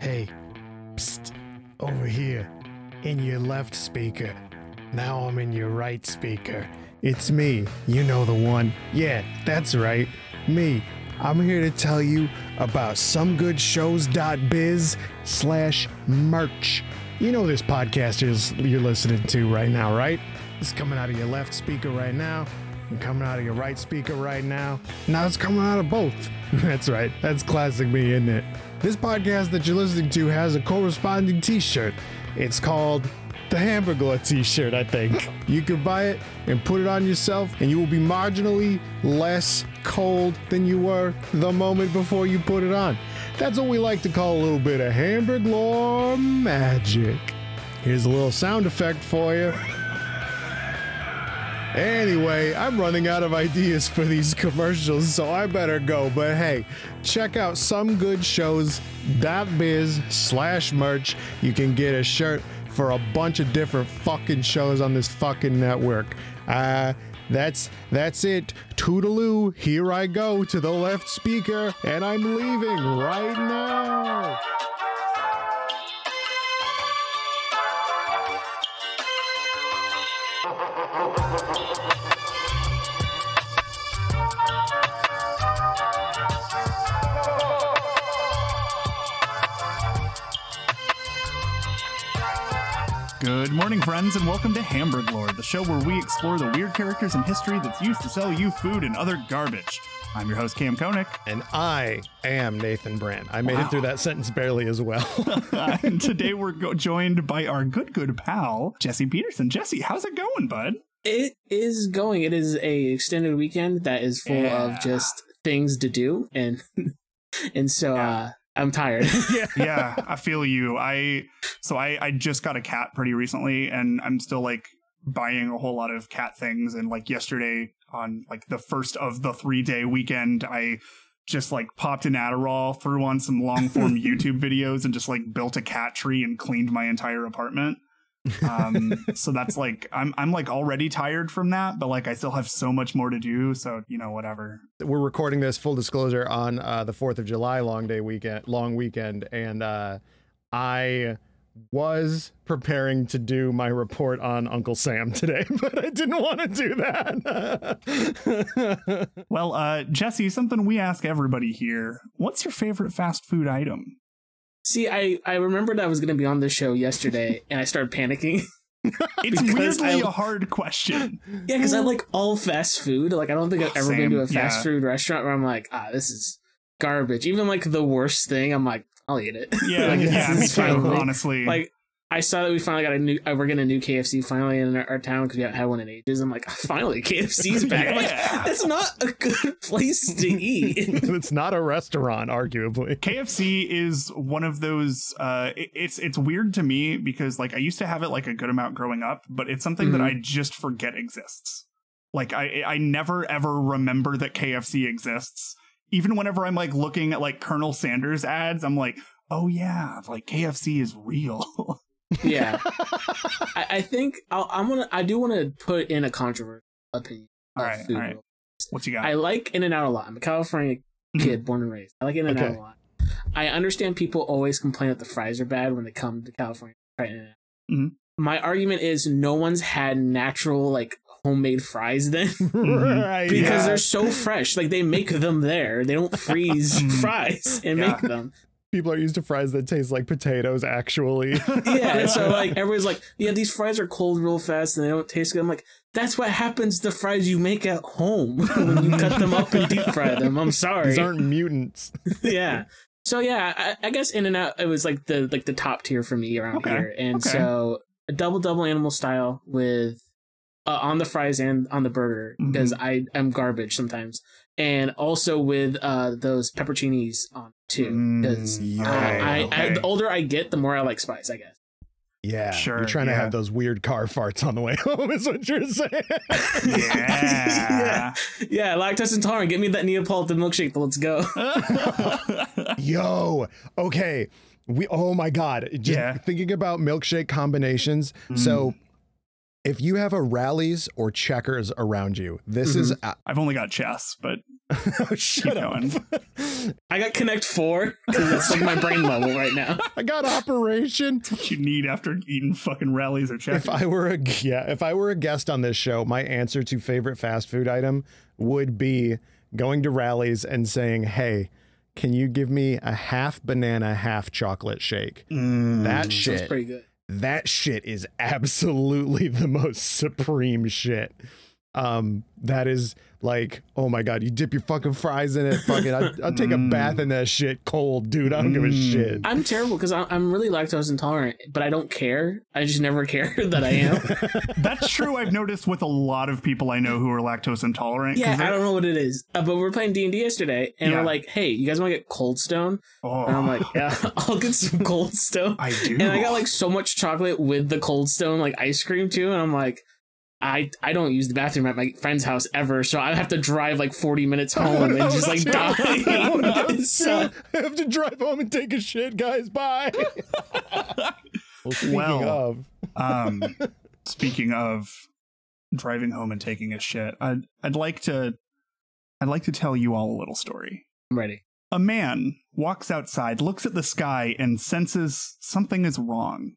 Hey, psst, over here, in your left speaker. Now I'm in your right speaker. It's me, you know the one. Yeah, that's right, me. I'm here to tell you about somegoodshows.biz slash merch. You know this podcast is you're listening to right now, right? It's coming out of your left speaker right now, and coming out of your right speaker right now. Now it's coming out of both. That's right. That's classic me, isn't it? This podcast that you're listening to has a corresponding t-shirt. It's called the Hamburglar t-shirt, I think. You can buy it and put it on yourself, and you will be marginally less cold than you were the moment before you put it on. That's what we like to call a little bit of Hamburglar magic. Here's a little sound effect for you. Anyway, I'm running out of ideas for these commercials, so I better go. But hey, check out somegoodshows.biz slash merch. You can get a shirt for a bunch of different fucking shows on this fucking network. Uh, that's that's it. Toodaloo, here I go to the left speaker, and I'm leaving right now. Good morning, friends, and welcome to Hamburg Lord, the show where we explore the weird characters in history that's used to sell you food and other garbage. I'm your host, Cam Koenig. And I am Nathan Brand. I made Wow. it through that sentence barely as well. and today we're go- joined by our good, good pal, Jesse Peterson. Jesse, how's it going, bud? It is going. It is a extended weekend that is full Yeah. of just things to do, and and so uh, I'm tired. yeah, I feel you. I so I I just got a cat pretty recently, and I'm still like buying a whole lot of cat things. And like yesterday on like the first of the three day weekend, I just like popped an Adderall, threw on some long form YouTube videos, and just like built a cat tree and cleaned my entire apartment. Um so that's like i'm i'm like already tired from that but like i still have so much more to do so you know whatever We're recording this full disclosure on uh, the 4th of July long day weekend, long weekend, and uh, I was preparing to do my report on Uncle Sam today, but I didn't want to do that. Well, uh, Jesse, something we ask everybody here. What's your favorite fast food item? See, I I remembered I was going to be on this show yesterday, and I started panicking. It's weirdly I- a hard question. yeah, because I like all fast food. Like I don't think I've ever been to a fast yeah. food restaurant where I'm like, ah, this is garbage. Even like the worst thing, I'm like, I'll eat it. Yeah, like, yeah, me too, honestly. Like I saw that we finally got a new. Uh, we're getting a new KFC finally in our, our town because we haven't had one in ages. I'm like, finally, KFC's back. I'm like, that's not a good place to eat. it's not a restaurant, arguably. KFC is one of those. Uh, it- it's it's weird to me because like I used to have it like a good amount growing up, but it's something that Mhm. I just forget exists. Like I I never ever remember that KFC exists. Even whenever I'm like looking at like Colonel Sanders ads, I'm like, oh yeah, like KFC is real. Yeah, I, I think I'll, I'm gonna. I do want to put in a controversial opinion. all right, all right. What you got? I like In and Out a lot. I'm a California Mhm. kid, born and raised. I like In and Out Okay. a lot. I understand people always complain that the fries are bad when they come to California. Right? In-N-Out. Mhm. My argument is no one's had natural like homemade fries then right. because Yeah. they're so fresh. Like they make them there. They don't freeze Mm. fries and Yeah. make them. People are used to fries that taste like potatoes, actually. Yeah. so like everyone's like, yeah, these fries are cold real fast and they don't taste good. I'm like, that's what happens to fries you make at home when you cut them up and deep fry them. I'm sorry. These aren't mutants. yeah. So yeah, I, I guess In and Out it was like the like the top tier for me around Okay, here, and okay. so a double double animal style with uh, on the fries and on the burger because I am garbage sometimes, and also with uh those pepperoncinis on too because Mm, I, I, I okay. the older I get, the more I like spice. I guess. Yeah. Sure, You're trying to have those weird car farts on the way home, is what you're saying. yeah. Yeah, yeah. lactose intolerant. Get me that Neapolitan milkshake. Let's go. Yo, okay. We oh my god, just Yeah. thinking about milkshake combinations. So if you have a Rally's or checkers around you, this is uh, I've only got chess, but oh, shut Keep up. I got Connect Four because that's like my brain level right now. I got operation. what you need after eating fucking Rally's or checkers. If I were a yeah, if I were a guest on this show, my answer to favorite fast food item would be going to Rally's and saying, "Hey, can you give me a half banana, half chocolate shake?" Mm. that Sounds shit, pretty good. that shit is absolutely the most supreme shit. Um, that is like, oh my god, you dip your fucking fries in it, fucking, I, I'll take a bath in that shit cold, dude. I don't give a Mm. shit. I'm terrible because I'm really lactose intolerant, but I don't care. I just never care that I am. That's true. I've noticed with a lot of people I know who are lactose intolerant. yeah, I don't know what it is. Uh, but we were playing D and D yesterday, and Yeah. we're like, "Hey, you guys want to get Cold Stone?" Oh, And I'm like, "Yeah, I'll get some Cold Stone." I do. And I got like so much chocolate with the Cold Stone like ice cream too, and I'm like. I, I don't use the bathroom at my friend's house ever, so I have to drive like 40 minutes home and just like die. so, I have to drive home and take a shit, guys. Bye. well, speaking Well, of, um, speaking of driving home and taking a shit, I'd I'd like to I'd like to tell you all a little story. I'm ready. A man walks outside, looks at the sky, and senses something is wrong.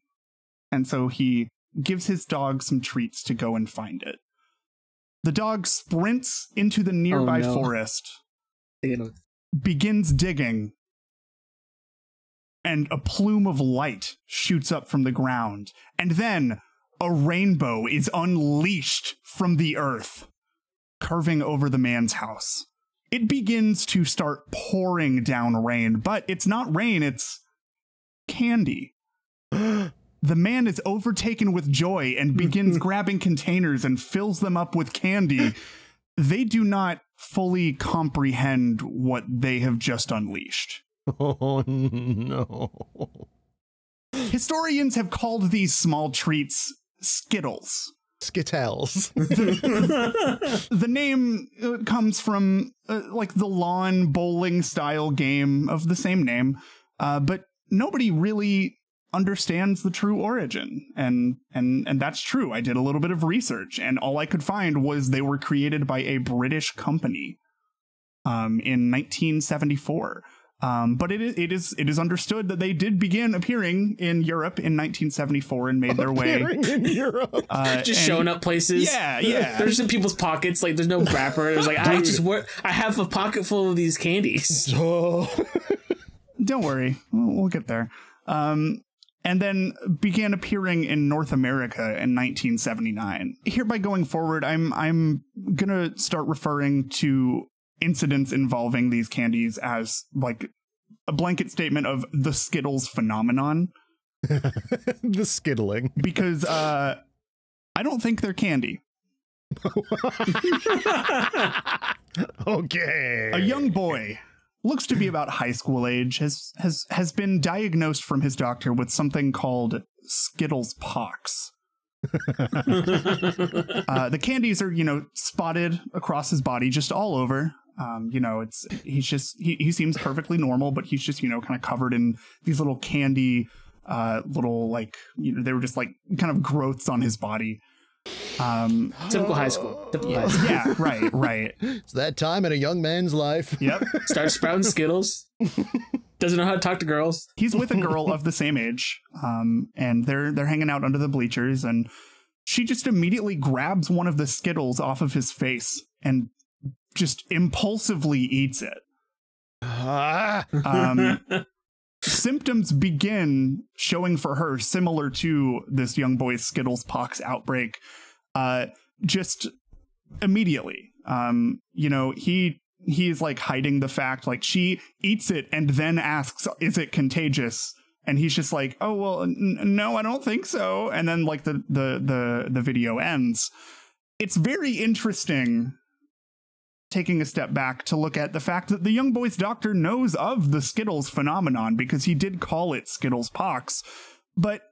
And so he gives his dog some treats to go and find it. The dog sprints into the nearby no. forest, begins digging, and a plume of light shoots up from the ground. And then a rainbow is unleashed from the earth, curving over the man's house. It begins to start pouring down rain, but it's not rain, it's candy. The man is overtaken with joy and begins grabbing containers and fills them up with candy. They do not fully comprehend what they have just unleashed. oh no. Historians have called these small treats Skittles. Skittles. The name uh, comes from uh, like the lawn bowling style game of the same name, uh, but nobody really understands the true origin and and and that's true i did a little bit of research and all i could find was they were created by a british company um in 1974 um but it is it is it is understood that they did begin appearing in europe in 1974 and made their way Appearing in Europe. uh, just and- showing up places. yeah yeah They're just in people's pockets. Like there's no wrapper. There's like I just work. I have a pocket full of these candies. Oh. don't worry we'll, we'll get there um and then began appearing in North America in 1979. Hereby going forward, I'm I'm gonna start referring to incidents involving these candies as like a blanket statement of the Skittles phenomenon the skittling. because uh, I don't think they're candy. Okay. A young boy looks to be about high school age has has has been diagnosed from his doctor with something called Skittles pox. uh, the candies are, you know, spotted across his body, just all over. Um, you know, it's he's just he, he seems perfectly normal, but he's just you know kind of covered in these little candy, uh, little like you know they were just like kind of growths on his body. Um, Typical high school. Typical high school. yeah, right, right. It's that time in a young man's life. Yep. Start sprouting Skittles. Doesn't know how to talk to girls. he's with a girl of the same age um and they're they're hanging out under the bleachers and she just immediately grabs one of the skittles off of his face and just impulsively eats it Ah. um symptoms begin showing for her similar to this young boy's skittles pox outbreak uh just immediately. Um you know he he's like hiding the fact like she eats it and then asks is it contagious? And he's just like oh well n- no i don't think so. And then like the the the the video ends. It's very interesting taking a step back to look at the fact that the young boy's doctor knows of the skittles phenomenon because he did call it skittles pox but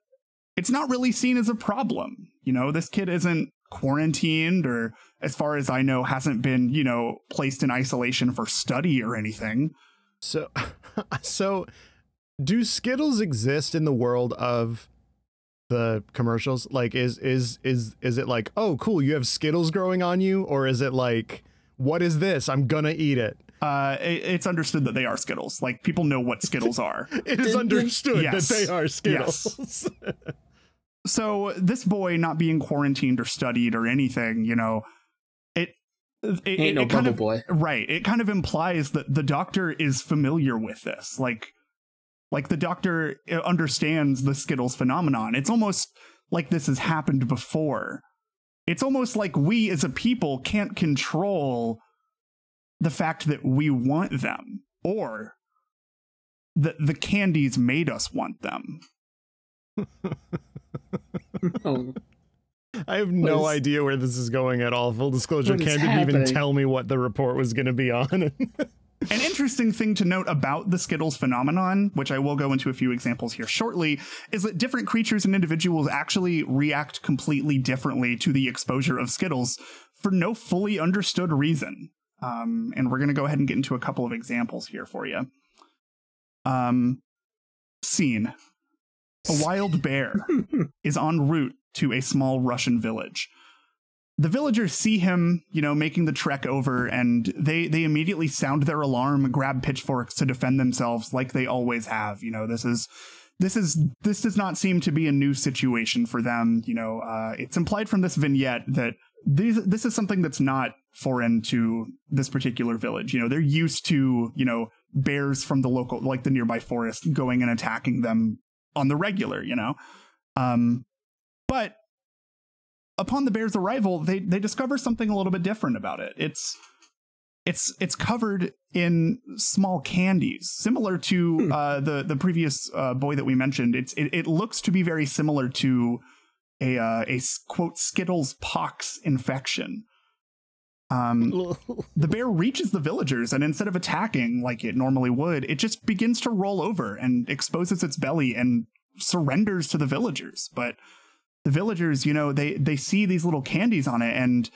it's not really seen as a problem. You know this kid isn't quarantined or as far as i know hasn't been you know placed in isolation for study or anything. So, so do Skittles exist in the world of the commercials? Like, is is is is it like, oh, cool, you have Skittles growing on you, or is it like, what is this? I'm gonna eat it. Uh, it- it's understood that they are Skittles. Like people know what Skittles are. It is understood Yes. that they are Skittles. so this boy not being quarantined or studied or anything, you know, it it, Ain't it, no it kind of boy. right. It kind of implies that the doctor is familiar with this, like like the doctor uh, understands the Skittles phenomenon. It's almost like this has happened before. It's almost like we as a people can't control the fact that we want them or that the candies made us want them. I have no What is- idea where this is going at all. Full disclosure, What is Cam didn't even tell me what the report was going to be on. An interesting thing to note about the Skittles phenomenon, which I will go into a few examples here shortly, is that different creatures and individuals actually react completely differently to the exposure of Skittles for no fully understood reason. Um, and we're going to go ahead and get into a couple of examples here for you. Um, scene A wild bear is en route to a small Russian village the villagers see him, you know, making the trek over, and they they immediately sound their alarm, grab pitchforks to defend themselves, like they always have. You know, this is this is this does not seem to be a new situation for them. You know, uh, it's implied from this vignette that these this is something that's not foreign to this particular village. You know, they're used to you know bears from the local, like the nearby forest, going and attacking them on the regular. You know, um, but upon the bear's arrival, they they discover something a little bit different about it. It's it's it's covered in small candies, similar to uh, the the previous uh, boy that we mentioned. It's it, it looks to be very similar to a uh, a quote Skittles pox infection. Um, the bear reaches the villagers, and instead of attacking like it normally would, it just begins to roll over and exposes its belly and surrenders to the villagers. But the villagers, you know, they they see these little candies on it, and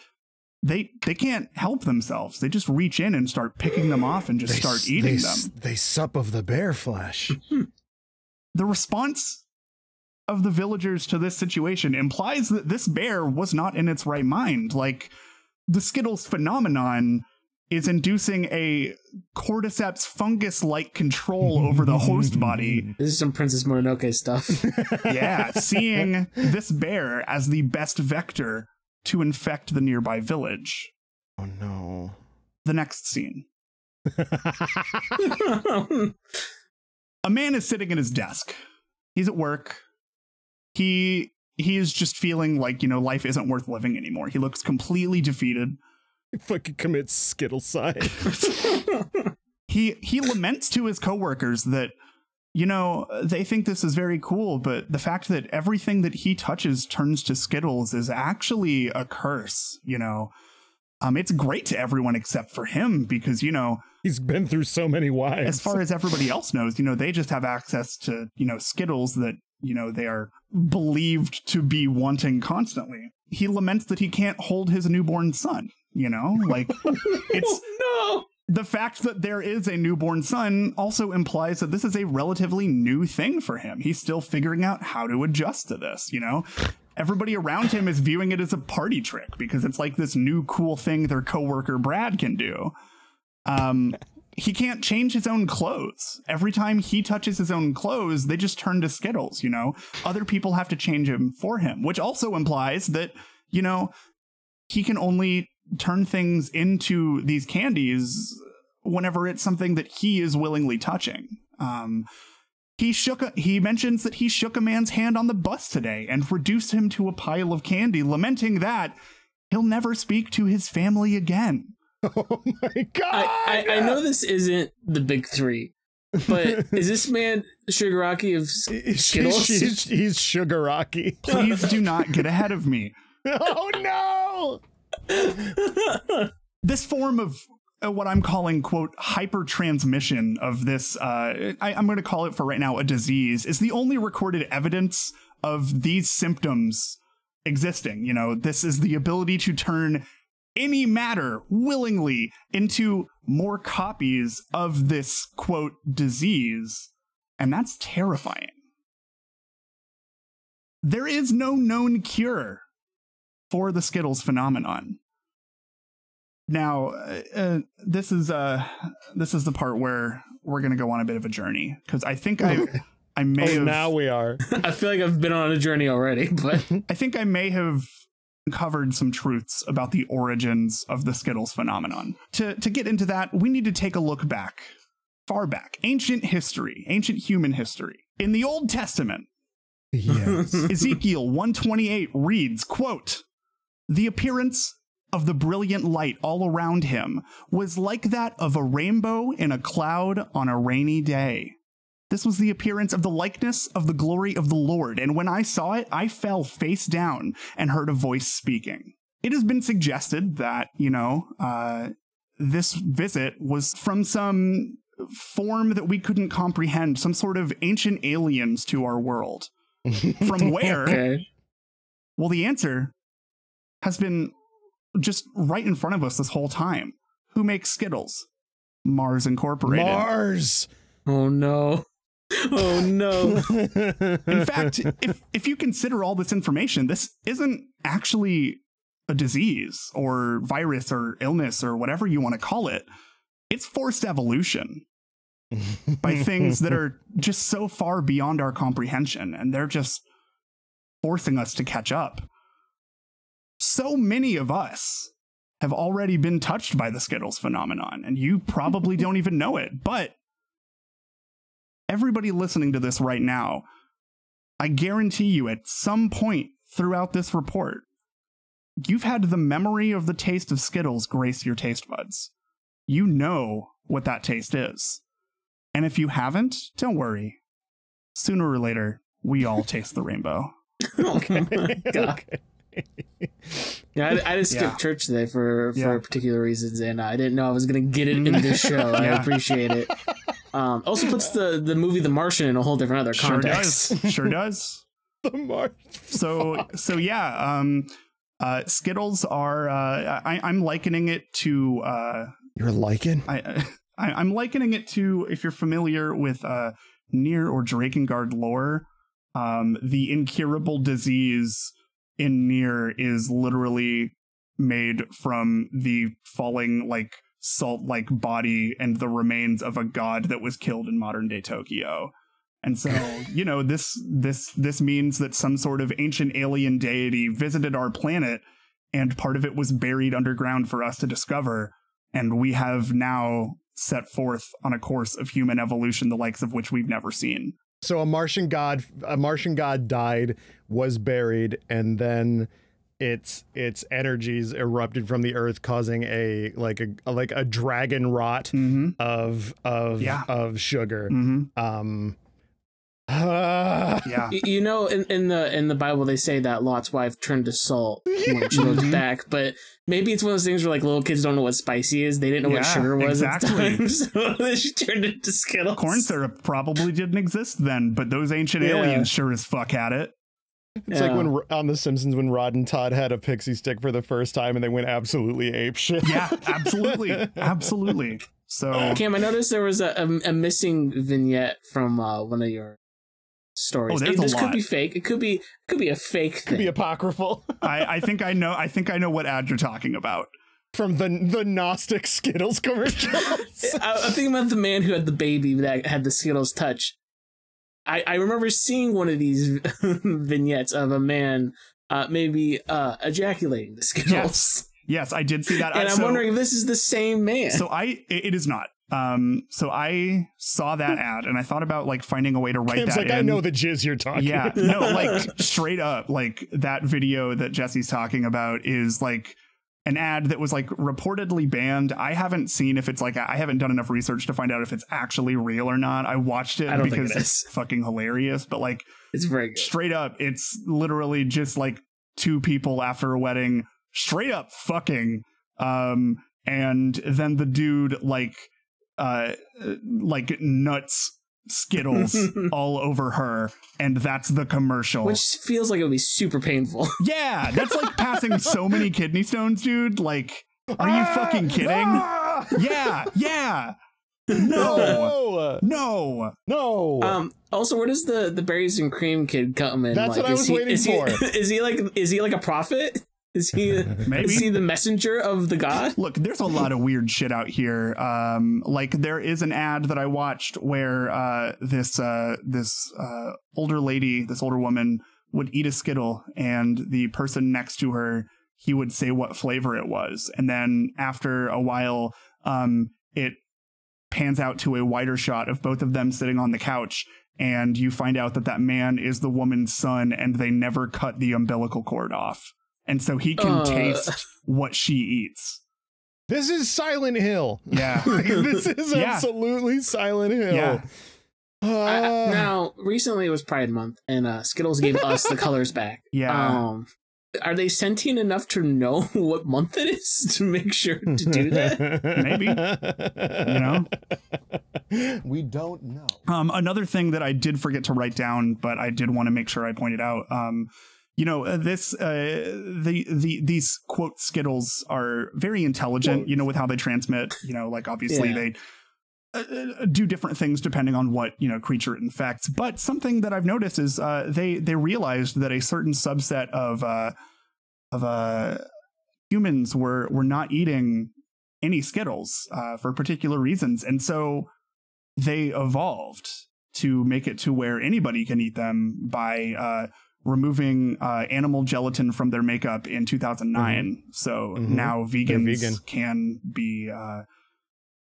they they can't help themselves. They just reach in and start picking them off and just They start eating they them. They sup of the bear flesh. the response of the villagers to this situation implies that this bear was not in its right mind. Like the Skittles phenomenon is inducing a cordyceps fungus like control over the host body. this is some Princess Mononoke stuff. Yeah, seeing this bear as the best vector to infect the nearby village. Oh no. The next scene. a man is sitting at his desk. He's at work. He he is just feeling like, you know, life isn't worth living anymore. He looks completely defeated. Fucking commits skittle side. He he laments to his coworkers that you know, they think this is very cool, but the fact that everything that he touches turns to Skittles is actually a curse, you know. Um it's great to everyone except for him because, you know, He's been through so many wives. as far as everybody else knows, you know, they just have access to, you know, Skittles that, you know, they are believed to be wanting constantly. He laments that he can't hold his newborn son, you know? Like it's no. the fact that there is a newborn son also implies that this is a relatively new thing for him. He's still figuring out how to adjust to this, you know? Everybody around him is viewing it as a party trick because it's like this new cool thing their coworker Brad can do. Um he can't change his own clothes. Every time he touches his own clothes, they just turn to Skittles, you know? Other people have to change him for him, which also implies that, you know, he can only turn things into these candies whenever it's something that he is willingly touching. Um, he shook. A, he mentions that he shook a man's hand on the bus today and reduced him to a pile of candy, lamenting that he'll never speak to his family again. oh my god. I, I, I know this isn't the big three, but is this man Shigaraki of S- He's, Skittles? he's, he's sugar rocky. Please do not get ahead of me. oh no. this form of uh, what I'm calling quote hyper transmission of this uh, I, I'm going to call it for right now a disease is the only recorded evidence of these symptoms existing. You know, this is the ability to turn any matter willingly into more copies of this quote disease, and that's terrifying. There is no known cure for the Skittles phenomenon Now, uh, uh, this is uh, this is the part where we're gonna go on a bit of a journey because I think I I may Oh, have now we are. I feel like I've been on a journey already, but I think I may have covered some truths about the origins of the Skittles phenomenon. To to get into that, we need to take a look back, far back, ancient history, ancient human history. In the Old Testament, Yes. Ezekiel 128 reads, quote, "The appearance of the brilliant light all around him was like that of a rainbow in a cloud on a rainy day." This was the appearance of the likeness of the glory of the Lord, and when I saw it, I fell face down and heard a voice speaking. It has been suggested that, you know, uh, this visit was from some form that we couldn't comprehend, some sort of ancient aliens to our world. From where? okay. Well, the answer has been just right in front of us this whole time. Who makes Skittles? Mars Incorporated. Mars. Oh no. Oh no. In fact, if if you consider all this information, this isn't actually a disease or virus or illness or whatever you want to call it. It's forced evolution by things that are just so far beyond our comprehension and they're just forcing us to catch up. So many of us have already been touched by the Skittles phenomenon and you probably don't even know it, but everybody listening to this right now, I guarantee you at some point throughout this report, you've had the memory of the taste of Skittles grace your taste buds. You know what that taste is. And if you haven't, don't worry. Sooner or later, we all taste the rainbow. my god. Yeah, I, I just skipped Yeah. church today for for Yeah. particular reasons, and I didn't know I was gonna get it in this show. I appreciate it. Um, also puts the the movie The Martian in a whole different other context. Sure context. does. Sure does. the Mars. so so yeah um uh skittles are uh I, i'm likening it to uh You're liking? I, I i'm likening it to if you're familiar with uh NieR or drakengard lore um the incurable disease in NieR is literally made from the falling like salt like body and the remains of a god that was killed in modern day tokyo and so, you know, this this this means that some sort of ancient alien deity visited our planet and part of it was buried underground for us to discover and we have now set forth on a course of human evolution the likes of which we've never seen. So a Martian god, a Martian god died, was buried, and then its its energies erupted from the earth, causing a like a like a dragon rot Mhm. of of Yeah. of sugar. Mhm. Um. Ah, Yeah. You know, in, in the in the Bible, they say that Lot's wife turned to salt when she looked Mhm. back. But maybe it's one of those things where like little kids don't know what spicy is. They didn't know what sugar was at the time, so she turned into Skittles. Corn syrup probably didn't exist then, but those ancient Yeah. aliens sure as fuck had it. It's like when on The Simpsons when Rod and Todd had a pixie stick for the first time and they went absolutely ape shit. Yeah, absolutely. absolutely. So Cam, I noticed there was a, a, a missing vignette from uh, one of your stories. Oh, there's It- a this could be fake. It could be it could be a fake Could be apocryphal I, I think I know I think I know what ad you're talking about. from the the Gnostic Skittles commercials. I, I'm thinking about the man who had the baby that had the Skittles touch. I, I remember seeing one of these vignettes of a man uh, maybe uh, ejaculating the Skittles. Yes. Yes, I did see that. And I- I'm so- wondering if this is the same man. So I, it it is not. Um, so I saw that ad and I thought about like finding a way to write Cam's that like, in. I know the jizz you're talking. About. Yeah, no, like straight up, like that video that Jesse's talking about is like an ad that was like reportedly banned. I haven't seen if it's like I haven't done enough research to find out if it's actually real or not. I watched it I because it it's fucking hilarious, but like it's very good. straight up, it's literally just like two people after a wedding, straight up fucking. Um, and then the dude like, uh, like nuts Skittles all over her, and that's the commercial. Which feels like it would be super painful. yeah, that's like passing so many kidney stones, dude. Like, are you fucking kidding? Ah! Yeah, yeah. No, No, no. no. Um. Also, where does the the berries and cream kid come in? That's like, what I was he, waiting is for. He, is he like is he like a prophet? Is he Maybe. is he the messenger of the god? Look, there's a lot of weird shit out here. Um, like there is an ad that I watched where uh, this uh, this uh, older lady, this older woman, would eat a Skittle, and the person next to her, he would say what flavor it was, and then after a while, um, it pans out to a wider shot of both of them sitting on the couch. And you find out that that man is the woman's son, and they never cut the umbilical cord off, and so he can Uh. taste what she eats. This is Silent Hill. Yeah. this is Yeah. absolutely Silent Hill. Yeah. I- Uh, now, recently it was Pride Month, and uh, Skittles gave us the colors back. Yeah. Um, are they sentient enough to know what month it is to make sure to do that? Maybe. You know? we don't know. Um, another thing that I did forget to write down, but I did want to make sure I pointed out. Um, you know, uh, this uh, the the these quote skittles are very intelligent. You know, with how they transmit. You know, like obviously Yeah. they. Uh, uh, do different things depending on what you know creature it infects. But something that I've noticed is uh, they they realized that a certain subset of uh, of uh, humans were were not eating any Skittles uh, for particular reasons, and so they evolved to make it to where anybody can eat them by uh, removing uh, animal gelatin from their makeup in 2009. So Mhm. now vegans vegan. can be. Uh,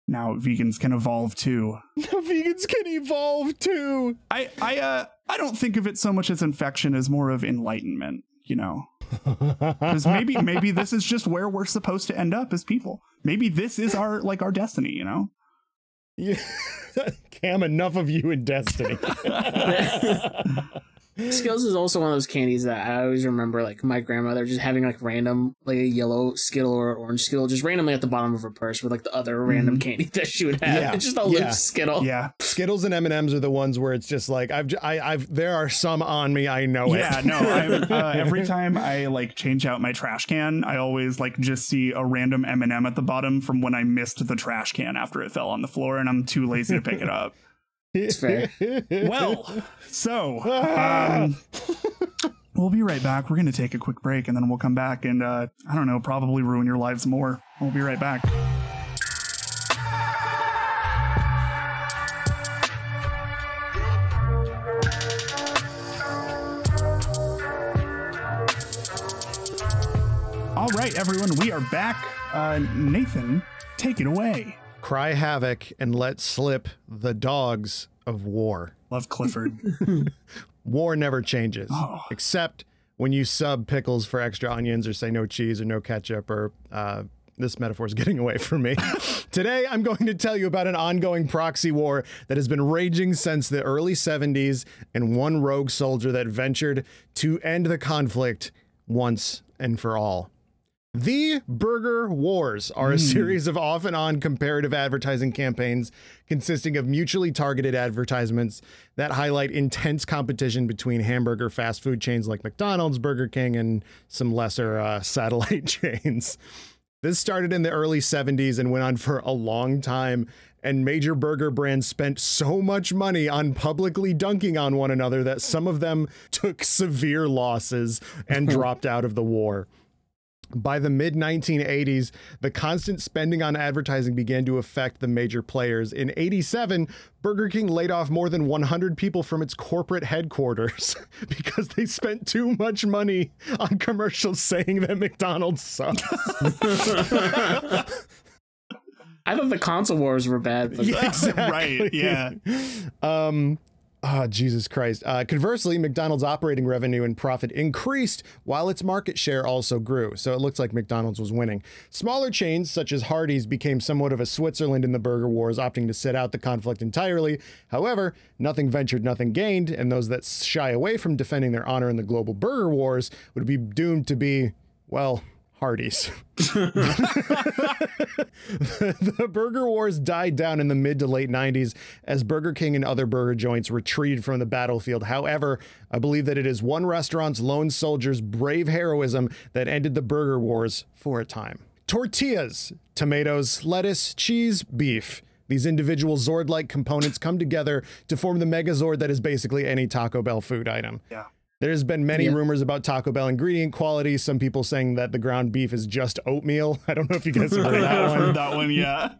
now vegans can evolve too. Now Vegans can evolve too. I I uh I don't think of it so much as infection as more of enlightenment, you know. Because maybe maybe this is just where we're supposed to end up as people. Maybe this is our like our destiny, you know. Yeah. Cam, enough of you in Destiny. Skittles is also one of those candies that I always remember, like my grandmother just having like random, like a yellow Skittle or an orange Skittle, just randomly at the bottom of her purse with like the other random candy that she would have. Yeah. It's just a Yeah. loose Skittle. Yeah, Skittles and M and M's are the ones where it's just like I've j- I, have there are some on me. I know yeah. it. No, I, uh, every time I like change out my trash can, I always like just see a random M and m at the bottom from when I missed the trash can after it fell on the floor, and I'm too lazy to pick it up. It's fair. Well, so um, we'll be right back. We're going to take a quick break and then we'll come back and uh, I don't know, probably ruin your lives more. We'll be right back. All right, everyone, we are back. Uh, Nathan, take it away. Cry havoc and let slip the dogs of war. Love Clifford. War never changes, Oh. except when you sub pickles for extra onions or say no cheese or no ketchup or uh, this metaphor is getting away from me. Today, I'm going to tell you about an ongoing proxy war that has been raging since the early 70s and one rogue soldier that ventured to end the conflict once and for all. The Burger Wars are a series of off and on comparative advertising campaigns consisting of mutually targeted advertisements that highlight intense competition between hamburger fast food chains like McDonald's, Burger King, and some lesser uh, satellite chains. This started in the early 70s and went on for a long time. And major burger brands spent so much money on publicly dunking on one another that some of them took severe losses and dropped out of the war. By the mid 1980s, the constant spending on advertising began to affect the major players. In 87, Burger King laid off more than 100 people from its corporate headquarters because they spent too much money on commercials saying that McDonald's sucks. I thought the console wars were bad, but Yeah, exactly. Right, yeah. Um, ah, Jesus Christ. Uh, conversely, McDonald's operating revenue and profit increased while its market share also grew. So it looks like McDonald's was winning. Smaller chains such as Hardee's became somewhat of a Switzerland in the burger wars, opting to sit out the conflict entirely. However, nothing ventured, nothing gained, and those that shy away from defending their honor in the global burger wars would be doomed to be, well, Hardee's. the burger wars died down in the mid to late 90s as Burger King and other burger joints retreated from the battlefield. However, I believe that it is one restaurant's lone soldier's brave heroism that ended the burger wars for a time. Tortillas, tomatoes, lettuce, cheese, beef. These individual Zord like components come together to form the Megazord that is basically any Taco Bell food item. Yeah. There's been many Yeah. rumors about Taco Bell ingredient quality. Some people saying that the ground beef is just oatmeal. I don't know if you guys have heard that one. heard that one, yeah.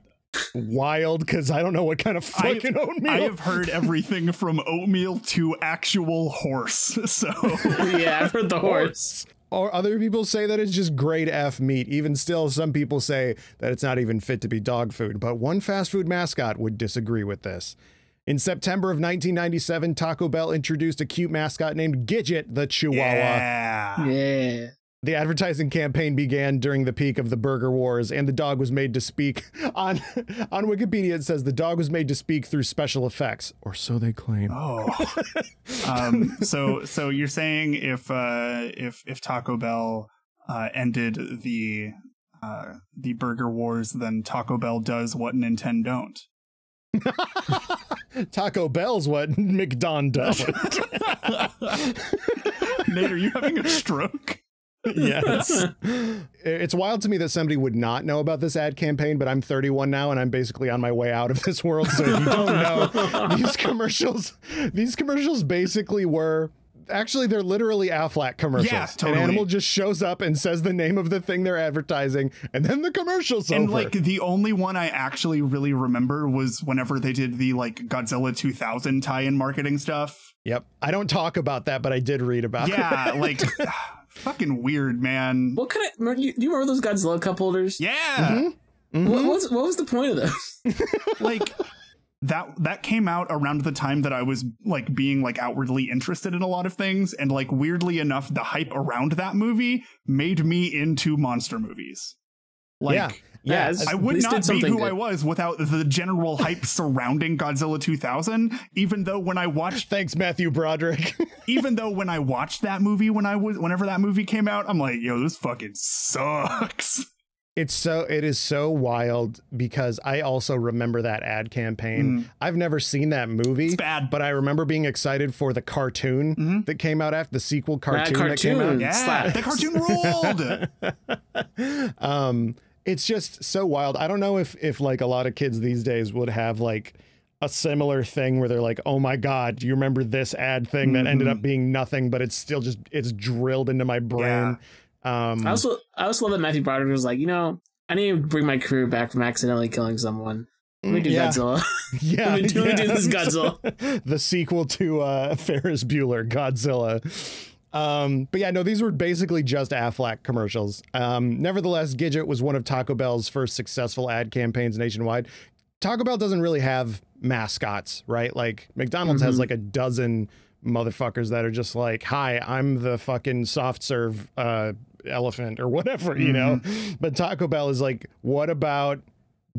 Wild, because I don't know what kind of I- fucking oatmeal. I have heard everything from oatmeal to actual horse. So yeah, I've heard the horse. or other people say that it's just grade F meat. Even still, some people say that it's not even fit to be dog food. But one fast food mascot would disagree with this. In September of 1997, Taco Bell introduced a cute mascot named Gidget the Chihuahua. yeah. Yeah. The advertising campaign began during the peak of the burger wars, and the dog was made to speak. On on Wikipedia, it says the dog was made to speak through special effects, or so they claim. Oh. um, so so you're saying if uh, if if Taco Bell uh, ended the uh, the burger wars, then Taco Bell does what Nintendo don't. Taco Bell's what McDon does. Nate, are you having a stroke? yes. It's wild to me that somebody would not know about this ad campaign, but I'm 31 now and I'm basically on my way out of this world. So if you don't know, these commercials, these commercials basically were actually they're literally Aflac commercials. Yeah, totally. An animal just shows up and says the name of the thing they're advertising, and then the commercial's And over. like the only one I actually really remember was whenever they did the like Godzilla 2000 tie-in marketing stuff. yep. I don't talk about that, but I did read about it. Yeah, like fucking weird, man. What kind of? remember- you- Do you remember those Godzilla cup holders? Yeah. Mm-hmm. What, was, what was the point of those? like that that came out around the time that I was like being like outwardly interested in a lot of things and like weirdly enough the hype around that movie made me into monster movies. Like yeah. Yeah, Yeah. I would not be who good. I was without the general hype surrounding Godzilla 2000 even though when I watched Thanks, Matthew Broderick. even though when I watched that movie when I was whenever that movie came out I'm like yo this fucking sucks. It's so it is so wild because I also remember that ad campaign. Mm. I've never seen that movie, It's bad. but I remember being excited for the cartoon that came out after the sequel cartoon, that came out. Yeah, the cartoon ruled. Um, it's just so wild. I don't know if if like a lot of kids these days would have like a similar thing where they're like, "Oh my god, do you remember this ad thing that ended Mm-hmm. up being nothing, but it's still just it's drilled into my brain." Um, I also I also love that Matthew Broderick was like, you know, I need to bring my career back from accidentally killing someone. Let me do Mm, yeah. Godzilla. Yeah, Let me do- let me do this Godzilla. the sequel to uh, Ferris Bueller, Godzilla. Um, but yeah, no, these were basically just Aflac commercials. Um, nevertheless, Gidget was one of Taco Bell's first successful ad campaigns nationwide. Taco Bell doesn't really have mascots, right? Like McDonald's has Mhm. like a dozen motherfuckers that are just like, "Hi, I'm the fucking soft serve uh, elephant or whatever," you know. Mm-hmm. But Taco Bell is like, "What about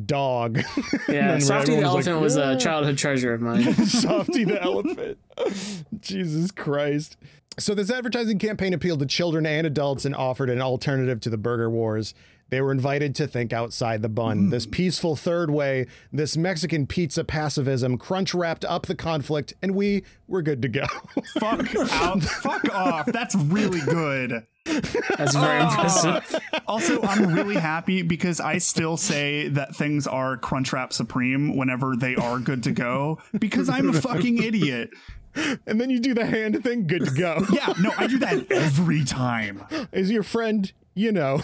dog?" Yeah, And Softy the everyone's like, elephant was "Yeah." a childhood treasure of mine. Softy the elephant. Jesus Christ. So, this advertising campaign appealed to children and adults and offered an alternative to the burger wars. They were invited to think outside the bun. This mm. peaceful third way, this Mexican pizza pacifism, crunch wrapped up the conflict, and we were good to go. fuck out. Fuck off. That's really good. That's very Oh. impressive. Also, I'm really happy because I still say that things are Crunchwrap Supreme whenever they are good to go because I'm a fucking idiot. and then you do the hand thing, good to go. Yeah, no, I do that every time. Is your friend, you know,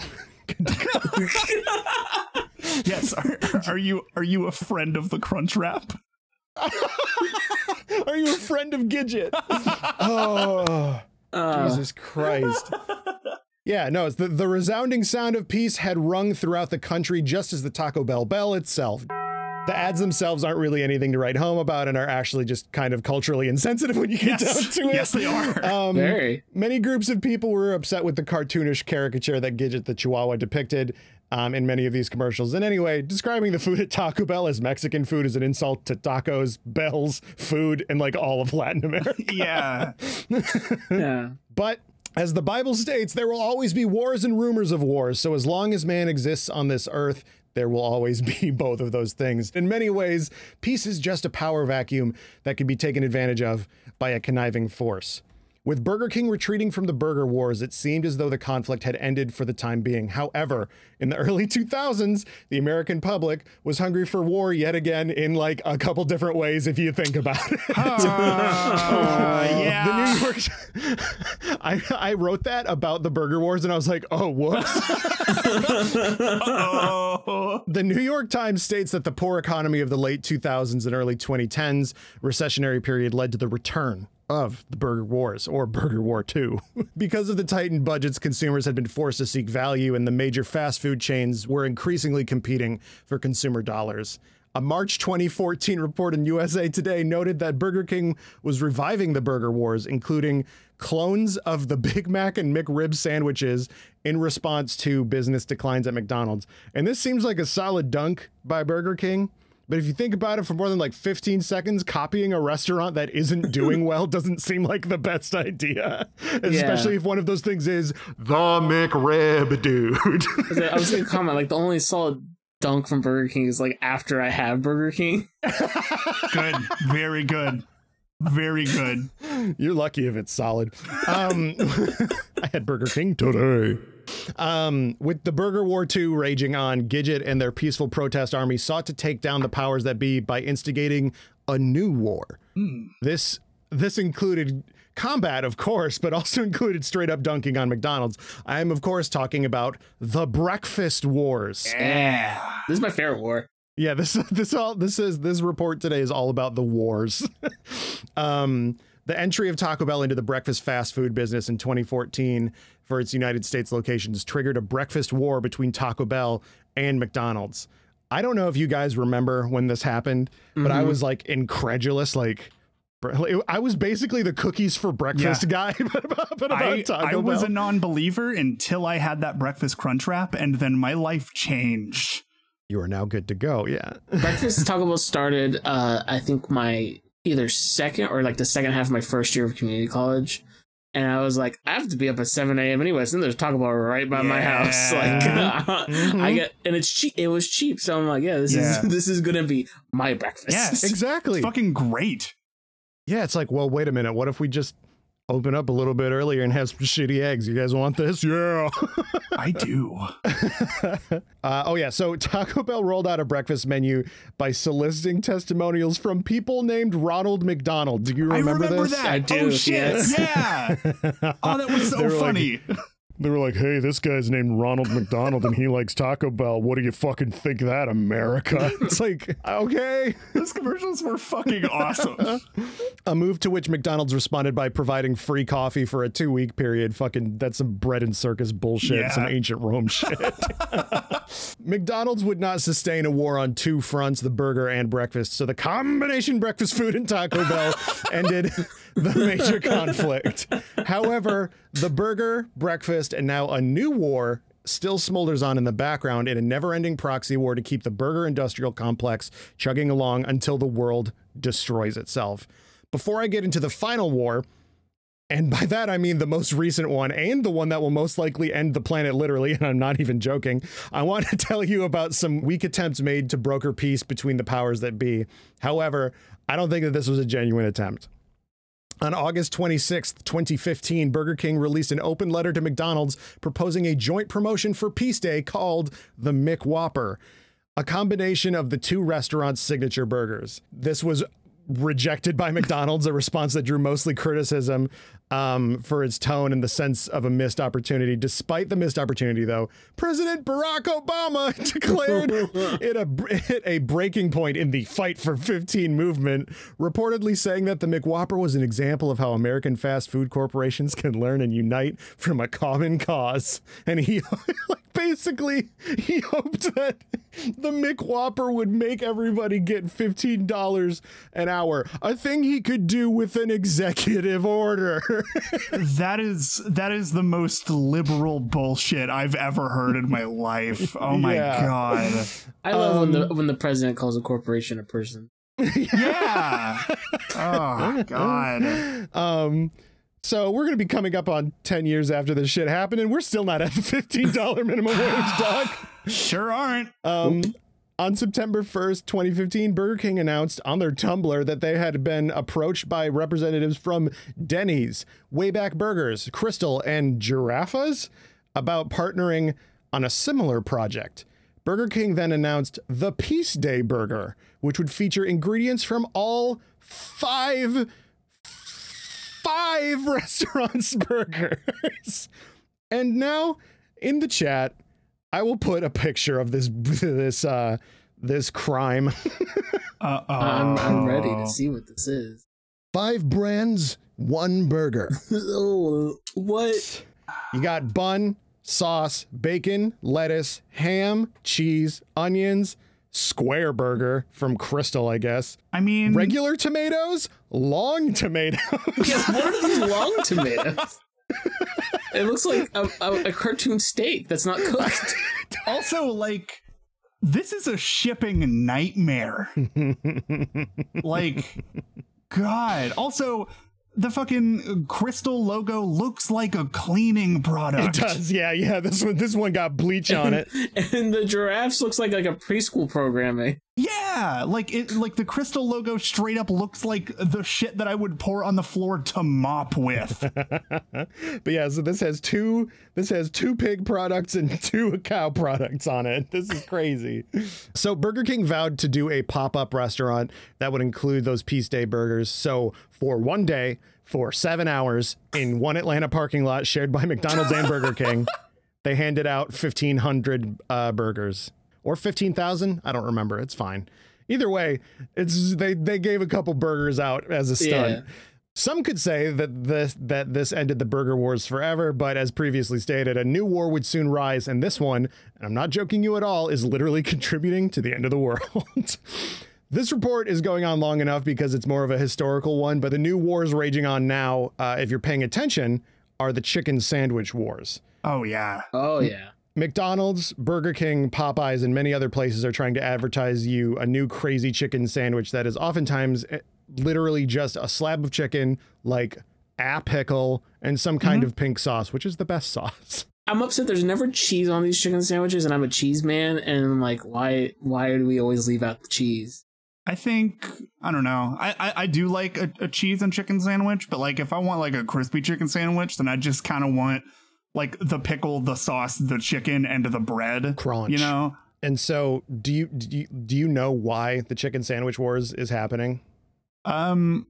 Yes, are, are you are you a friend of the Crunchwrap? are you a friend of Gidget? oh. Uh, Jesus Christ. Yeah, no, it's the, the resounding sound of peace had rung throughout the country just as the Taco Bell bell itself. The ads themselves aren't really anything to write home about and are actually just kind of culturally insensitive when you get Yes, down to it. yes, they are. Um, very. Many groups of people were upset with the cartoonish caricature that Gidget the Chihuahua depicted um, in many of these commercials. And anyway, describing the food at Taco Bell as Mexican food is an insult to tacos, bells, food, and like all of Latin America. yeah, Yeah. But as the Bible states, there will always be wars and rumors of wars. So as long as man exists on this earth, there will always be both of those things. In many ways, peace is just a power vacuum that can be taken advantage of by a conniving force. With Burger King retreating from the burger wars, it seemed as though the conflict had ended for the time being. However, in the early 2000s, the American public was hungry for war yet again in like a couple different ways if you think about it. Uh, yeah. The New York I I wrote that about the burger wars and I was like, "Oh, whoops." The New York Times states that the poor economy of the late 2000s and early 2010s recessionary period led to the return of the Burger Wars or Burger War 2. because of the tightened budgets, consumers had been forced to seek value, and the major fast food chains were increasingly competing for consumer dollars. A March 2014 report in USA Today noted that Burger King was reviving the burger wars, including clones of the Big Mac and McRib sandwiches in response to business declines at McDonald's. And this seems like a solid dunk by Burger King. But if you think about it for more than like 15 seconds, copying a restaurant that isn't doing well doesn't seem like the best idea. Especially if one of those things is the McRib, dude. I was gonna comment like the only solid dunk from Burger King is like after I have Burger King. good. Very good. Very good. You're lucky if it's solid. Um, I had Burger King today. Um, with the Burger War II raging on, Gidget and their peaceful protest army sought to take down the powers that be by instigating a new war. This this included combat, of course, but also included straight up dunking on McDonald's. I am, of course, talking about the Breakfast Wars. Yeah. This is my favorite war. Yeah, this this all this is this report today is all about the wars. um, the entry of Taco Bell into the breakfast fast food business in 2014 for its United States locations triggered a breakfast war between Taco Bell and McDonald's. I don't know if you guys remember when this happened, but I Mhm. was like incredulous, like. I was basically the cookies for breakfast guy, but about, but about I, Taco I was a non-believer until I had that breakfast crunch wrap, and then my life changed. you are now good to go. Yeah. Breakfast Taco Bell started uh I think my either second or like the second half of my first year of community college. And I was like, I have to be up at 7 a.m. anyway. So there's Taco Bell right by my house. Yeah. Like, Mhm. I get, and it's cheap. It was cheap. So I'm like, yeah, this Yeah. is this is gonna be my breakfast. Yes. Exactly. Fucking great. Yeah, it's like, well, wait a minute. What if we just open up a little bit earlier and have some shitty eggs? You guys want this? Yeah. I do. uh, oh, yeah. So Taco Bell rolled out a breakfast menu by soliciting testimonials from people named Ronald McDonald. Do you remember, I remember this? that. I do, Oh shit. yes. Yeah. Oh, that was They so were like- funny. They were like, hey, this guy's named Ronald McDonald and he likes Taco Bell. What do you fucking think of that, America? It's like, okay. Those commercials were fucking awesome. A move to which McDonald's responded by providing free coffee for a two week period. Fucking, that's some bread and circus bullshit, Yeah. some ancient Rome shit. McDonald's would not sustain a war on two fronts, the burger and breakfast. So the combination breakfast food and Taco Bell ended the major conflict. However, the burger, breakfast, and now a new war still smolders on in the background in a never ending proxy war to keep the burger industrial complex chugging along until the world destroys itself. Before I get into the final war, and by that I mean the most recent one and the one that will most likely end the planet literally, and I'm not even joking. I want to tell you about some weak attempts made to broker peace between the powers that be. However, I don't think that this was a genuine attempt. On August 26, 2015, Burger King released an open letter to McDonald's proposing a joint promotion for Peace Day called the McWhopper, a combination of the two restaurants' signature burgers. This was rejected by McDonald's, a response that drew mostly criticism um, for its tone and the sense of a missed opportunity. Despite the missed opportunity, though, President Barack Obama declared it a, hit a breaking point in the Fight for 15 movement, reportedly saying that the McWhopper was an example of how American fast food corporations can learn and unite from a common cause. And he, like, basically, he hoped that the McWhopper would make everybody get $15 an hour, a thing he could do with an executive order. that is that is the most liberal bullshit I've ever heard in my life. Oh my Yeah. god. I love when Um, the when the president calls a corporation a person. Yeah. Oh god. um, so we're gonna be coming up on 10 years after this shit happened, and we're still not at the $15 minimum wage, dog. Sure aren't. Um, On September 1st, 2015, Burger King announced on their Tumblr that they had been approached by representatives from Denny's, Wayback Burgers, Krystal, and Giraffas about partnering on a similar project. Burger King then announced the Peace Day Burger, which would feature ingredients from all five five restaurants burgers. And now in the chat, I will put a picture of this this uh this crime. Uh, I'm, I'm ready to see what this is. Five brands, one burger. oh, what? You got bun, sauce, bacon, lettuce, ham, cheese, onions, square burger from Krystal, I guess. I mean, Regular tomatoes, long tomatoes. Yeah, what are these long tomatoes? It looks like a, a, a cartoon steak that's not cooked. also like this is a shipping nightmare. like, God. Also, the fucking Krystal logo looks like a cleaning product. It does, yeah, yeah. This one, this one got bleach on it. and the Giraffas looks like like a preschool programming. Yeah, like it, like the Krystal logo straight up looks like the shit that I would pour on the floor to mop with. but yeah, so this has two. This has two pig products and two cow products on it. This is crazy. so Burger King vowed to do a pop-up restaurant that would include those Peace Day burgers. So for one day, for seven hours, in one Atlanta parking lot shared by McDonald's and Burger King, they handed out fifteen hundred uh, burgers or fifteen thousand. I don't remember. It's fine. Either way, it's they they gave a couple burgers out as a stunt. Yeah. Some could say that this that this ended the burger wars forever, but as previously stated, a new war would soon rise, and this one, and I'm not joking you at all, is literally contributing to the end of the world. this report is going on long enough because it's more of a historical one, but the new wars raging on now, uh, if you're paying attention, are the chicken sandwich wars. oh yeah. Oh yeah. McDonald's, Burger King, Popeyes, and many other places are trying to advertise you a new crazy chicken sandwich that is oftentimes eh, literally just a slab of chicken, like a pickle, and some kind of pink sauce, which is the best sauce. I'm upset there's never cheese on these chicken sandwiches and I'm a cheese man and I'm like why why do we always leave out the cheese? I think I don't know. I I, I do like a, a cheese and chicken sandwich, but like if I want like a crispy chicken sandwich, then I just kind of want like the pickle, the sauce, the chicken, and the bread. Crunch. You know? And so, do you do you, do you know why the chicken sandwich wars is happening? Um,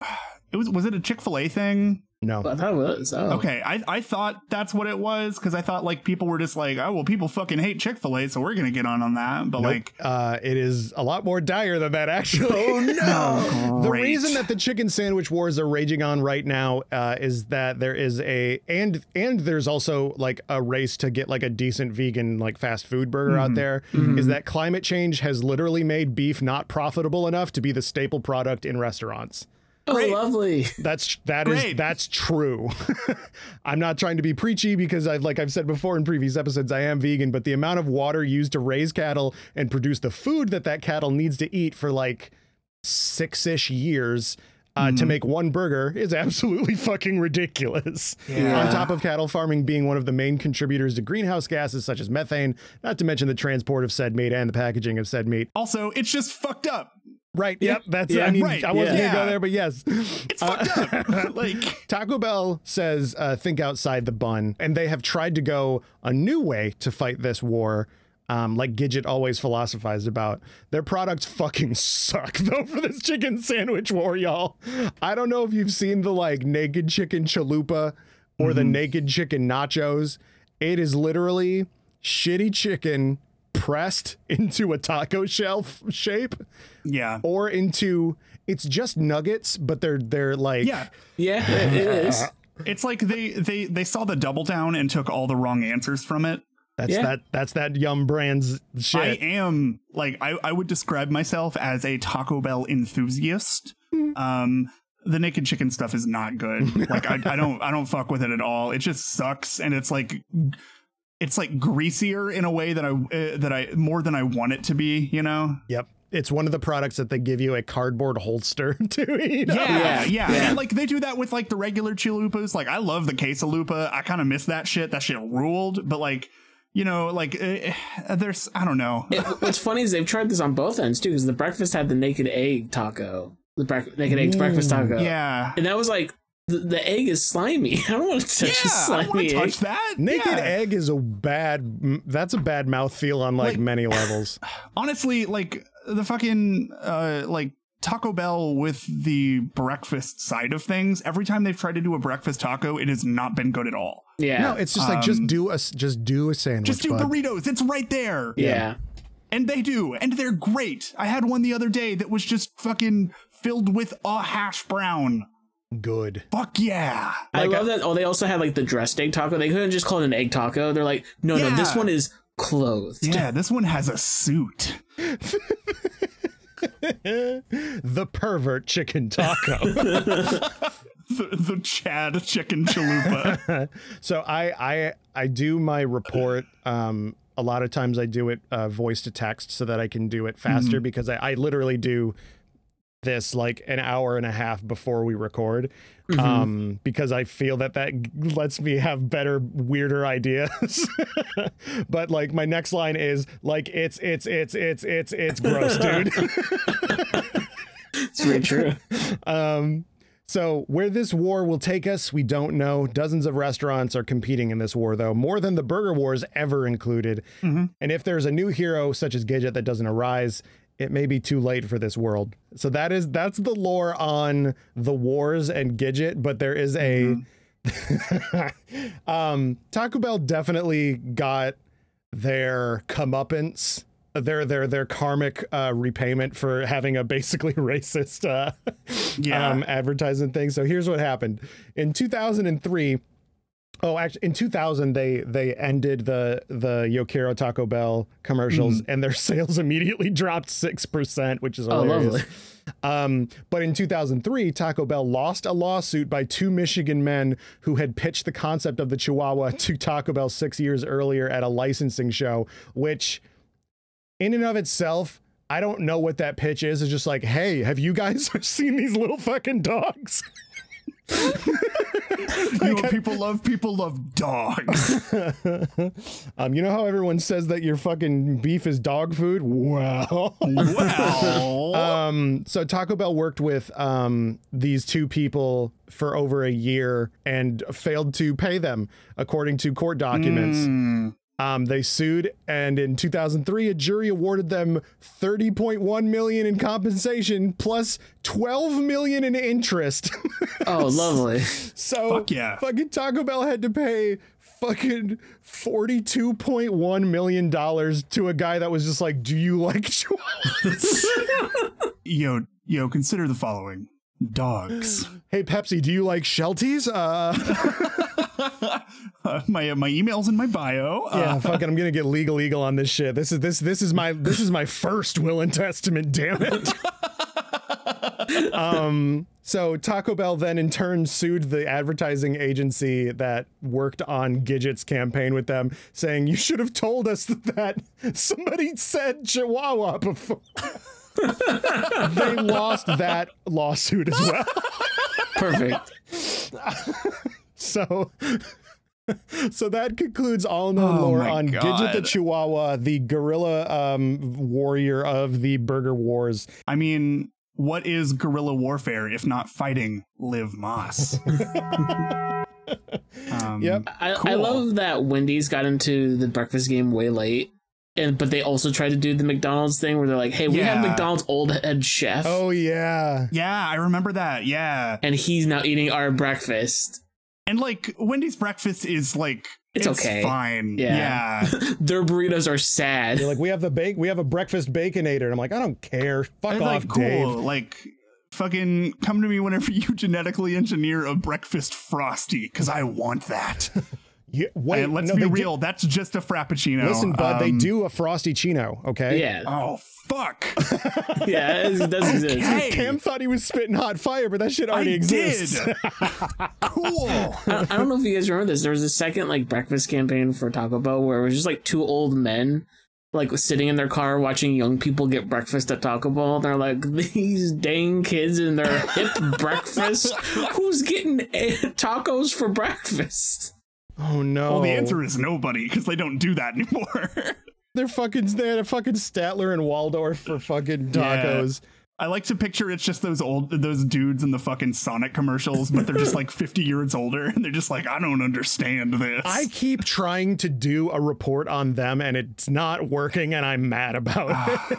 it was was it a Chick Fil A thing? No. I thought it was. Oh. Okay, I I thought that's what it was because I thought like people were just like, oh well, people fucking hate Chick Fil A, so we're gonna get on on that. But Nope. like, uh, it is a lot more dire than that, actually. Oh no! The reason that the chicken sandwich wars are raging on right now uh, is that there is a and and there's also like a race to get like a decent vegan like fast food burger out there. Is that climate change has literally made beef not profitable enough to be the staple product in restaurants. Oh, Great. lovely. That's that is Great. that's true. I'm not trying to be preachy because I've like I've said before in previous episodes I am vegan, but the amount of water used to raise cattle and produce the food that that cattle needs to eat for like six-ish years uh, to make one burger is absolutely fucking ridiculous. Yeah. On top of cattle farming being one of the main contributors to greenhouse gases such as methane, not to mention the transport of said meat and the packaging of said meat. also, it's just fucked up. Right. Yep. That's. Yeah, I mean, right, I wasn't yeah. gonna go there, but yes. It's fucked up. Like, Taco Bell says, uh, think outside the bun, and they have tried to go a new way to fight this war. Um, like Gidget always philosophized about. Their products fucking suck though for this chicken sandwich war, y'all. I don't know if you've seen the like naked chicken chalupa or the naked chicken nachos. It is literally shitty chicken pressed into a taco shell f- shape yeah, or into it's just nuggets, but they're they're like yeah. Yeah, it is. It's like they they they saw the double down and took all the wrong answers from it. That's Yeah. that that's that Yum Brands shit. I am like I, I would describe myself as a Taco Bell enthusiast. Um the naked chicken stuff is not good. Like I, I don't I don't fuck with it at all. It just sucks and it's like it's like greasier in a way that I uh, that I more than I want it to be, you know. yep. It's one of the products that they give you a cardboard holster to eat. Yeah, yeah, Yeah, yeah. And like they do that with like the regular chalupas. Like I love the quesalupa. I kind of miss that shit. That shit ruled. But like you know, like uh, there's I don't know. It, what's funny is they've tried this on both ends too, because the breakfast had the naked egg taco, the bre- naked eggs breakfast taco, yeah. and that was like the, the egg is slimy. I don't want to Yeah, touch a I don't wanna slimy egg. touch that. Naked Yeah. egg is a bad. That's a bad mouthfeel on like, Like- many levels. Honestly, like the fucking uh like Taco Bell with the breakfast side of things. Every time they've tried to do a breakfast taco, it has not been good at all. Yeah, No, it's just like just Um, do a just do a sandwich. Just do bud. burritos. It's right there. yeah. And they do. And they're great. I had one the other day that was just fucking filled with a hash brown. Good. Fuck yeah. I Like, love that. Oh, they also had like the dressed egg taco. They couldn't just call it an egg taco. They're like, no, no, this one is clothed. Yeah, this one has a suit. the pervert chicken taco. The, the Chad chicken chalupa. so I I I do my report. Um, a lot of times I do it uh, voice to text so that I can do it faster Mm-hmm. because I, I literally do this like an hour and a half before we record. Mm-hmm. Um, because I feel that that lets me have better, weirder ideas. but like my next line is like it's it's it's it's it's it's gross, dude. It's very true. Um, so where this war will take us, we don't know. Dozens of restaurants are competing in this war, though, more than the Burger Wars ever included. And if there's a new hero such as Gidget that doesn't arise, it may be too late for this world. So that is that's the lore on the wars and Gidget, but there is a um Taco Bell definitely got their comeuppance their their their karmic uh, repayment for having a basically racist uh, Yeah. um, advertising thing. So here's what happened in 2003. Oh, actually, in 2000 they they ended the the Yo quiero Taco Bell commercials, and their sales immediately dropped six percent, which is Oh, hilarious. lovely. Um, but in 2003, Taco Bell lost a lawsuit by two Michigan men who had pitched the concept of the Chihuahua to Taco Bell six years earlier at a licensing show, which, in and of itself, I don't know what that pitch is. It's just like, hey, have you guys seen these little fucking dogs? you know, people love people love dogs. um, you know how everyone says that your fucking beef is dog food? Well, well, um, so Taco Bell worked with um, these two people for over a year and failed to pay them, according to court documents. mm, Um, they sued, and in 2003, a jury awarded them 30.1 million in compensation plus 12 million in interest. Oh, lovely. so Fuck yeah. fucking Taco Bell had to pay fucking 42.1 million dollars to a guy that was just like, "Do you like chihuahuas?" yo, yo, consider the following: dogs. hey Pepsi, do you like Shelties? Uh, Uh, my my emails in my bio. yeah, Uh, fucking, I'm gonna get legal eagle on this shit. This is this this is my this is my first will and testament. Damn it. um. So Taco Bell then in turn sued the advertising agency that worked on Gidget's campaign with them, saying you should have told us that somebody said Chihuahua before. They lost that lawsuit as well. Perfect. So, so that concludes all known Oh lore my on Gidget the Chihuahua, the guerrilla um, warrior of the Burger Wars. I mean, what is guerrilla warfare if not fighting Liv Moss? um, Yep. I, I love that Wendy's got into the breakfast game way late. And but they also tried to do the McDonald's thing where they're like, hey, we have McDonald's old head chef Oh yeah, Yeah, I remember that. Yeah, and he's now eating our breakfast. and like Wendy's breakfast is like It's okay. fine. Yeah. yeah. Their burritos are sad. they're like we have the bake, we have a breakfast baconator. And I'm like, I don't care. Fuck It's off, like cool. Dave. Like fucking come to me whenever you genetically engineer a breakfast frosty because I want that. Yeah, wait, and let's no, be they do- real, that's just a frappuccino. listen, bud, they Um, do a frosty chino. Okay. Yeah, Oh fuck! yeah, it does exist. Okay. Cam thought he was spitting hot fire, but that shit already I exists. cool. I, I don't know if you guys remember this. There was a second like breakfast campaign for Taco Bell where it was just like two old men like sitting in their car watching young people get breakfast at Taco Bell. They're like these dang kids in their hip breakfast. Who's getting eh, tacos for breakfast? Oh no. Well, the answer is nobody because they don't do that anymore. They're fucking they had a fucking Statler and Waldorf for fucking Yeah. Tacos. I like to picture it's just those old those dudes in the fucking Sonic commercials, but they're just like 50 years older and they're just like, I don't understand this. I keep trying to do a report on them and it's not working and I'm mad about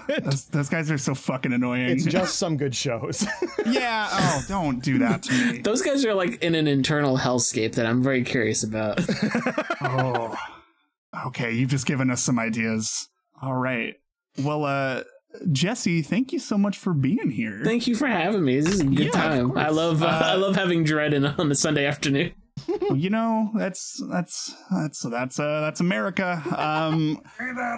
it. those, those guys are so fucking annoying. It's just some good shows. yeah. Oh, don't do that to me. Those guys are like in an internal hellscape that I'm very curious about. Oh, okay. You've just given us some ideas. All right. Well, uh, Jesse, thank you so much for being here. Thank you for having me. This is a good Yeah, time. I love uh, Uh, I love having Dread in on a Sunday afternoon. you know, that's that's that's that's uh that's America. Um,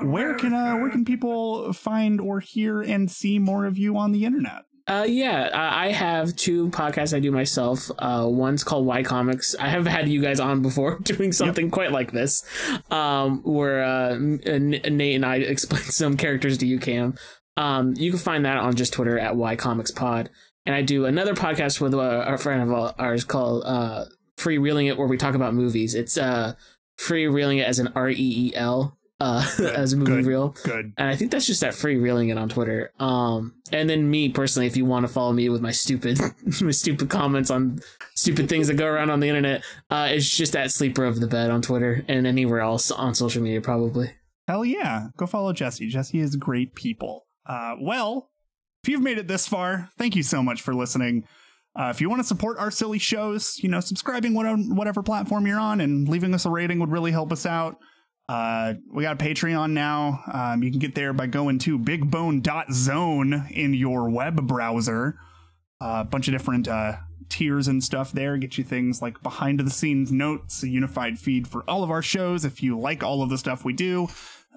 where can uh where can people find or hear and see more of you on the internet? Uh, yeah, I I have two podcasts I do myself. Uh, one's called Y Comics. I have had you guys on before doing something quite like this, um, where uh, Nate and I explain some characters to you, Cam. Um, you can find that on just Twitter at Y Comics Pod. And I do another podcast with uh, a friend of ours called uh, Free Reeling It, where we talk about movies. It's uh, Free Reeling It as an R E E L, uh, as a movie good. reel. Good. And I think that's just that free reeling it on Twitter. Um, and then me personally, if you want to follow me with my stupid, my stupid comments on stupid things that go around on the internet, uh, it's just at sleeper of the bed on Twitter and anywhere else on social media, probably. Hell yeah. Go follow Jesse. Jesse is great people. Uh, well, if you've made it this far, thank you so much for listening. Uh, if you want to support our silly shows, you know, subscribing whatever, whatever platform you're on and leaving us a rating would really help us out. Uh, we got a Patreon now. Um, you can get there by going to bigbone.zone in your web browser. Uh, a bunch of different uh, tiers and stuff there. Get you things like behind the scenes notes, a unified feed for all of our shows. If you like all of the stuff we do,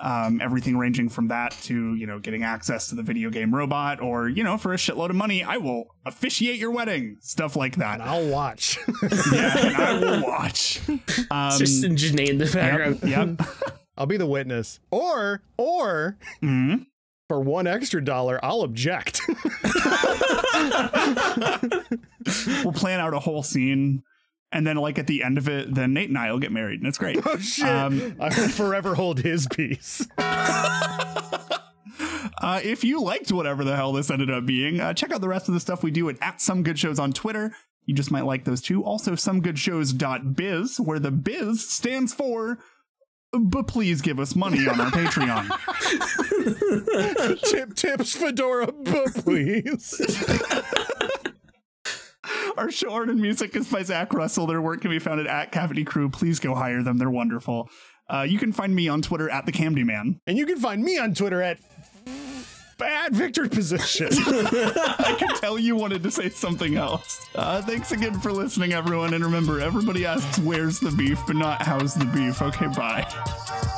um, everything ranging from that to you know getting access to the video game robot, or you know for a shitload of money, I will officiate your wedding, stuff like that. and I'll watch. yeah, and I will watch. Um, just just Nate in the background. yep, yep. I'll be the witness. Or or Mhm. for one extra dollar, I'll object. We'll plan out a whole scene, and then like at the end of it, then Nate and I will get married, and it's great. oh shit. Um, I will forever hold his peace. Uh, if you liked whatever the hell this ended up being, uh, check out the rest of the stuff we do at, at Some Good Shows on Twitter. You just might like those too. Also, somegoodshows.biz, where the biz stands for. But please give us money on our Patreon. Tip tips Fedora, but please. Our show art and music is by Zach Russell. Their work can be found at, Cavity Crew. Please go hire them. They're wonderful. Uh, you can find me on Twitter at the Camdy Man. And you can find me on Twitter at at Victor Position. I could tell you wanted to say something else. Uh, thanks again for listening, everyone. And remember, everybody asks where's the beef, but not how's the beef. Okay, bye.